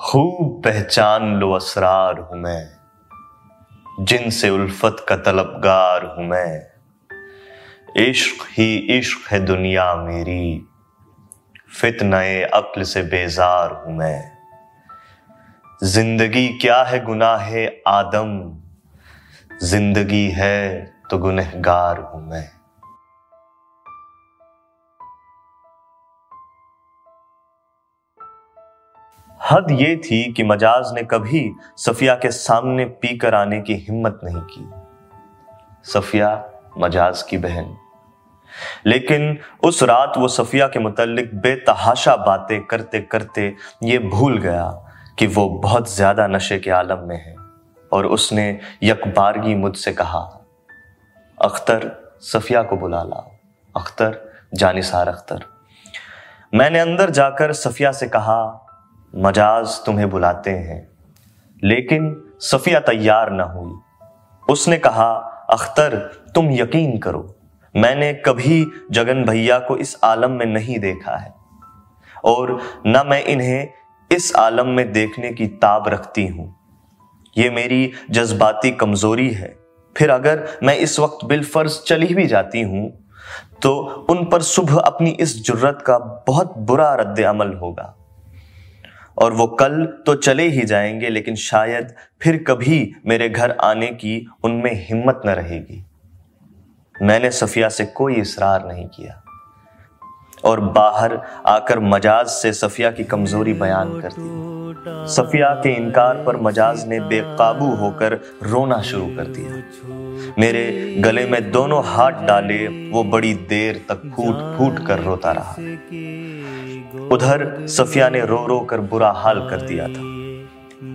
खूब पहचान लो असरार हूँ मैं, जिनसे उल्फत का तलबगार हूँ मैं। इश्क ही इश्क है दुनिया मेरी फितनए अक्ल से बेजार हूँ मैं। ज़िंदगी क्या है गुनाह आदम, ज़िंदगी है तो गुनहगार हूँ मैं। हद ये थी कि मजाज ने कभी सफिया के सामने पीकर आने की हिम्मत नहीं की। सफिया मजाज की बहन। लेकिन उस रात वो सफिया के मुतलिक बेतहाशा बातें करते करते ये भूल गया कि वो बहुत ज़्यादा नशे के आलम में है और उसने यकबारगी मुझसे कहा, अख्तर सफिया को बुला लाओ अख्तर, जानिसार अख्तर। मैंने अंदर जाकर सफिया से कहा मजाज तुम्हें बुलाते हैं। लेकिन सफिया तैयार ना हुई। उसने कहा, अख्तर, तुम यकीन करो, मैंने कभी जगन भैया को इस आलम में नहीं देखा है। और न मैं इन्हें इस आलम में देखने की ताब रखती हूँ। ये मेरी जज्बाती कमज़ोरी है। फिर अगर मैं इस वक्त बिलफर्ज चली भी जाती हूँ तो उन पर सुबह अपनी इस जुर्रत का बहुत बुरा रद्द अमल होगा। और वो कल तो चले ही जाएँगे, लेकिन शायद फिर कभी मेरे घर आने की उनमें हिम्मत न रहेगी। मैंने सफिया से कोई इसरार नहीं किया। और बाहर आकर मजाज से सफिया की कमज़ोरी बयान कर दी सफिया के इनकार पर मजाज ने बेकाबू होकर रोना शुरू कर दिया। मेरे गले में दोनों हाथ डाले, वो बड़ी देर तक फूट फूट कर रोता रहा। उधर सफिया ने रो रो कर बुरा हाल कर दिया था।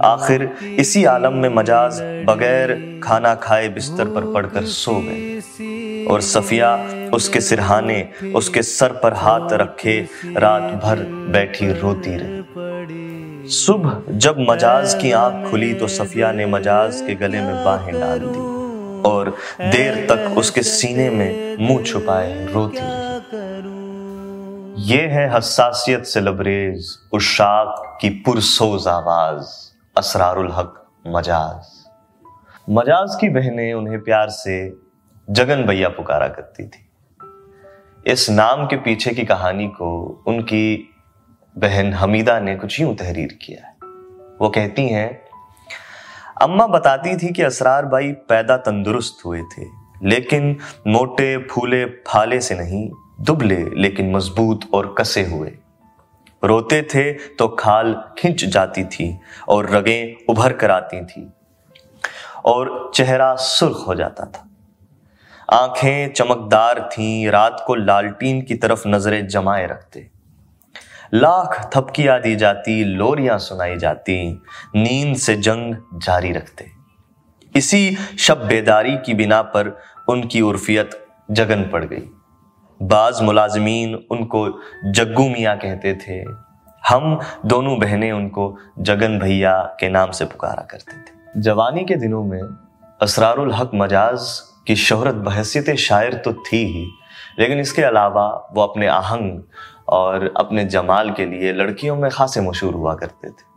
आखिर इसी आलम में मजाज बगैर खाना खाए बिस्तर पर पड़कर सो गए। और सफिया उसके सिरहाने, उसके सर पर हाथ रखे रात भर बैठी रोती रही। सुबह जब मजाज की आँख खुली तो सफिया ने मजाज के गले में बाहें डाल दी और देर तक उसके सीने में मुँह छुपाए रोती रही। ये है हसासियत से लबरेज, उशाक की पुरसोज आवाज़, असरारुल हक, मजाज। मजाज की बहनें उन्हें प्यार से जगन भैया पुकारा करती थी। इस नाम के पीछे की कहानी को उनकी बहन हमीदा ने कुछ यूँ तहरीर किया है। वो कहती हैं, अम्मा बताती थी कि असरार भाई पैदा तंदुरुस्त हुए थे, लेकिन मोटे, फूले, फाले से नहीं दुबले लेकिन मज़बूत और कसे हुए। रोते थे तो खाल खिंच जाती थी और रगें उभर कर आती थी और चेहरा सुर्ख हो जाता था। आँखें चमकदार थीं, रात को लालटीन की तरफ़ नज़रें जमाए रखते। लाख थपकियाँ दी जाती, लोरियाँ सुनाई जाती, नींद से जंग जारी रखते। इसी शब बेदारी की बिना पर उनकी उर्फियत जगन पड़ गई। बाज मुलाजमीन उनको जग्गू मियाँ कहते थे। हम दोनों बहनें उनको जगन भैया के नाम से पुकारा करते थे। जवानी के दिनों में असरारुल हक मजाज की शोहरत बहसीत शायर तो थी ही, लेकिन इसके अलावा वो अपने आहंग और अपने जमाल के लिए लड़कियों में खासे मशहूर हुआ करते थे।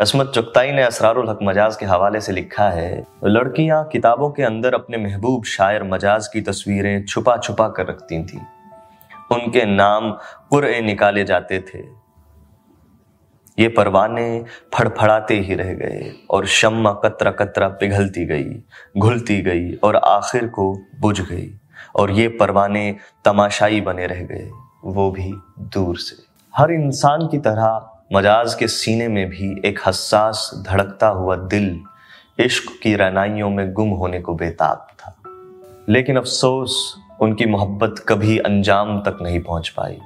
असमत चुगताई ने असरारुल हक मजाज के हवाले से लिखा है, लड़कियाँ किताबों के अंदर अपने महबूब शायर मजाज की तस्वीरें छुपा छुपा कर रखती थीं। उनके नाम कुरए निकाले जाते थे। ये परवाने फड़फड़ाते ही रह गए और शम्मा कतरा कतरा पिघलती गई, घुलती गई और आखिर को बुझ गई और ये परवाने तमाशाई बने रह गए, वो भी दूर से। हर इंसान की तरह मजाज के सीने में भी एक हसास धड़कता हुआ दिल इश्क की रनाइयों में गुम होने को बेताब था। लेकिन अफसोस उनकी मोहब्बत कभी अंजाम तक नहीं पहुँच पाई।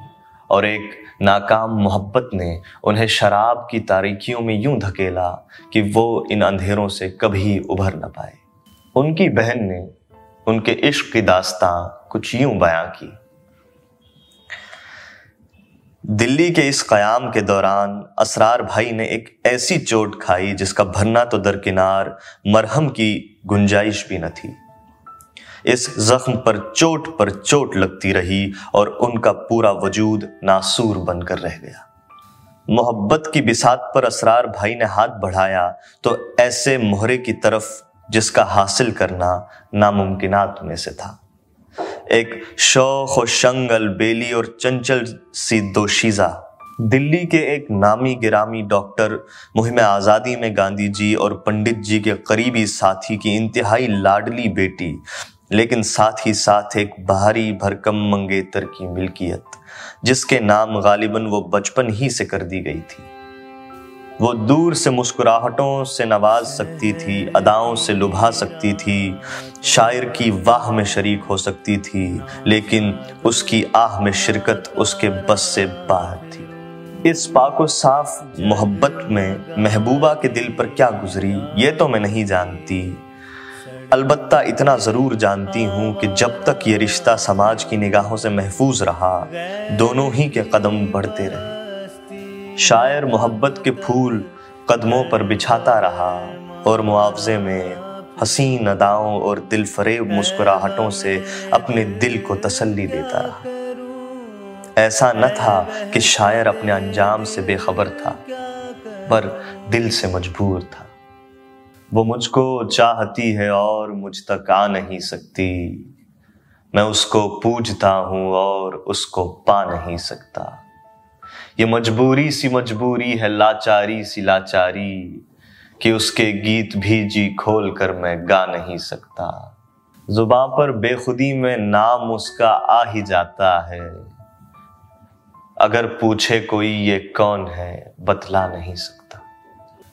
और एक नाकाम मोहब्बत ने उन्हें शराब की तारीकियों में यूँ धकेला कि वो इन अंधेरों से कभी उभर न पाए। उनकी बहन ने उनके इश्क की दास्तां कुछ यूँ बयां की। दिल्ली के इस कयाम के दौरान असरार भाई ने एक ऐसी चोट खाई जिसका भरना तो दरकिनार, मरहम की गुंजाइश भी न थी। इस जख्म पर चोट पर चोट लगती रही और उनका पूरा वजूद नासूर बनकर रह गया। मोहब्बत की बिसात पर असरार भाई ने हाथ बढ़ाया तो ऐसे मोहरे की तरफ़ जिसका हासिल करना नामुमकिनात में से था। एक शौख और शंगल बेली और चंचल सी दोशीजा। दिल्ली के एक नामी गिरामी डॉक्टर मुहिम आज़ादी में गांधी जी और पंडित जी के करीबी साथी की इंतहाई लाडली बेटी, लेकिन साथ ही साथ एक बाहरी भरकम मंगेतर की मिल्कियत, जिसके नाम गालिबन वो बचपन ही से कर दी गई थी। वो दूर से मुस्कुराहटों से नवाज़ सकती थी, अदाओं से लुभा सकती थी, शायर की वाह में शरीक हो सकती थी, लेकिन उसकी आह में शिरकत उसके बस से बाहर थी। इस पाको साफ़ मोहब्बत में महबूबा के दिल पर क्या गुजरी, ये तो मैं नहीं जानती। अलबत्ता इतना ज़रूर जानती हूँ कि जब तक ये रिश्ता समाज की निगाहों से महफूज रहा, दोनों ही के कदम बढ़ते रहे। शायर मोहब्बत के फूल कदमों पर बिछाता रहा और मुआवजे में हसीन अदाओं और दिल फरेब मुस्कुराहटों से अपने दिल को तसल्ली देता रहा। ऐसा न था कि शायर अपने अंजाम से बेखबर था, पर दिल से मजबूर था। वो मुझको चाहती है और मुझ तक आ नहीं सकती। मैं उसको पूजता हूँ और उसको पा नहीं सकता। ये मजबूरी सी मजबूरी है, लाचारी सी लाचारी, कि उसके गीत भी जी खोल कर मैं गा नहीं सकता। जुबा पर बेखुदी में नाम उसका आ ही जाता है। अगर पूछे कोई ये कौन है, बतला नहीं सकता।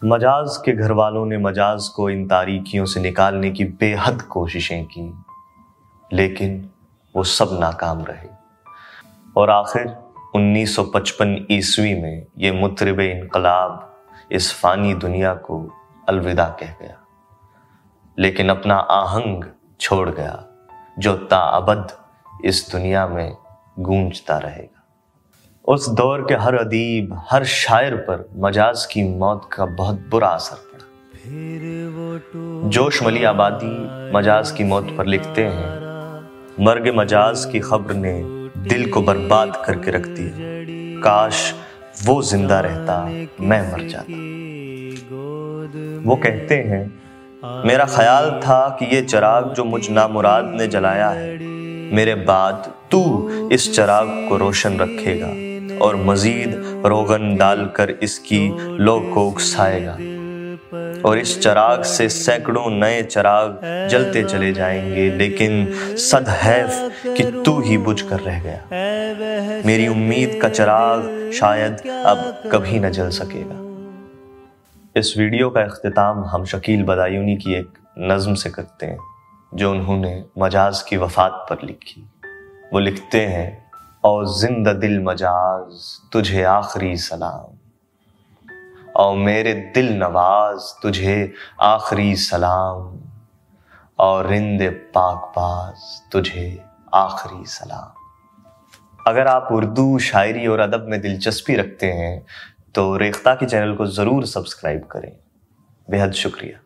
मजाज के घर वालों ने मजाज को इन तारीखियों से निकालने की बेहद कोशिशें की, लेकिन वो सब नाकाम रहे। और आखिर 1955 ईस्वी में ये मुतरब इनकलाब इस फानी दुनिया को अलविदा कह गया। लेकिन अपना आहंग छोड़ गया जो ताबद इस दुनिया में गूंजता रहेगा। उस दौर के हर अदीब हर शायर पर मजाज की मौत का बहुत बुरा असर पड़ा। जोश मली आबादी मजाज की मौत पर लिखते हैं मर्ग मजाज की खबर ने दिल को बर्बाद करके रख दिया काश वो ज़िंदा रहता, मैं मर जाता। वो कहते हैं, मेरा ख्याल था कि ये चराग जो मुझ नामुराद ने जलाया है, मेरे बाद तू इस चराग को रोशन रखेगा और मजीद रोगन डालकर इसकी लो को उकसाएगा और इस चराग से सैकड़ों नए चराग जलते चले जाएँगे, लेकिन सद हैफ कि तू ही बुझ कर रह गया। मेरी उम्मीद का चराग शायद अब कभी न जल सकेगा। इस वीडियो का अख्ताम हम शकील बदायूनी की एक नज्म से करते हैं, जो उन्होंने मजाज की वफात पर लिखी। वो लिखते हैं और ज़िंदा दिल मजाज, तुझे आखिरी सलाम। और मेरे दिल नवाज़ तुझे आखिरी सलाम, और रिंद पाक बाज तुझे आखिरी सलाम। अगर आप उर्दू शायरी और अदब में दिलचस्पी रखते हैं तो रेख्ता के चैनल को ज़रूर सब्सक्राइब करें। बेहद शुक्रिया।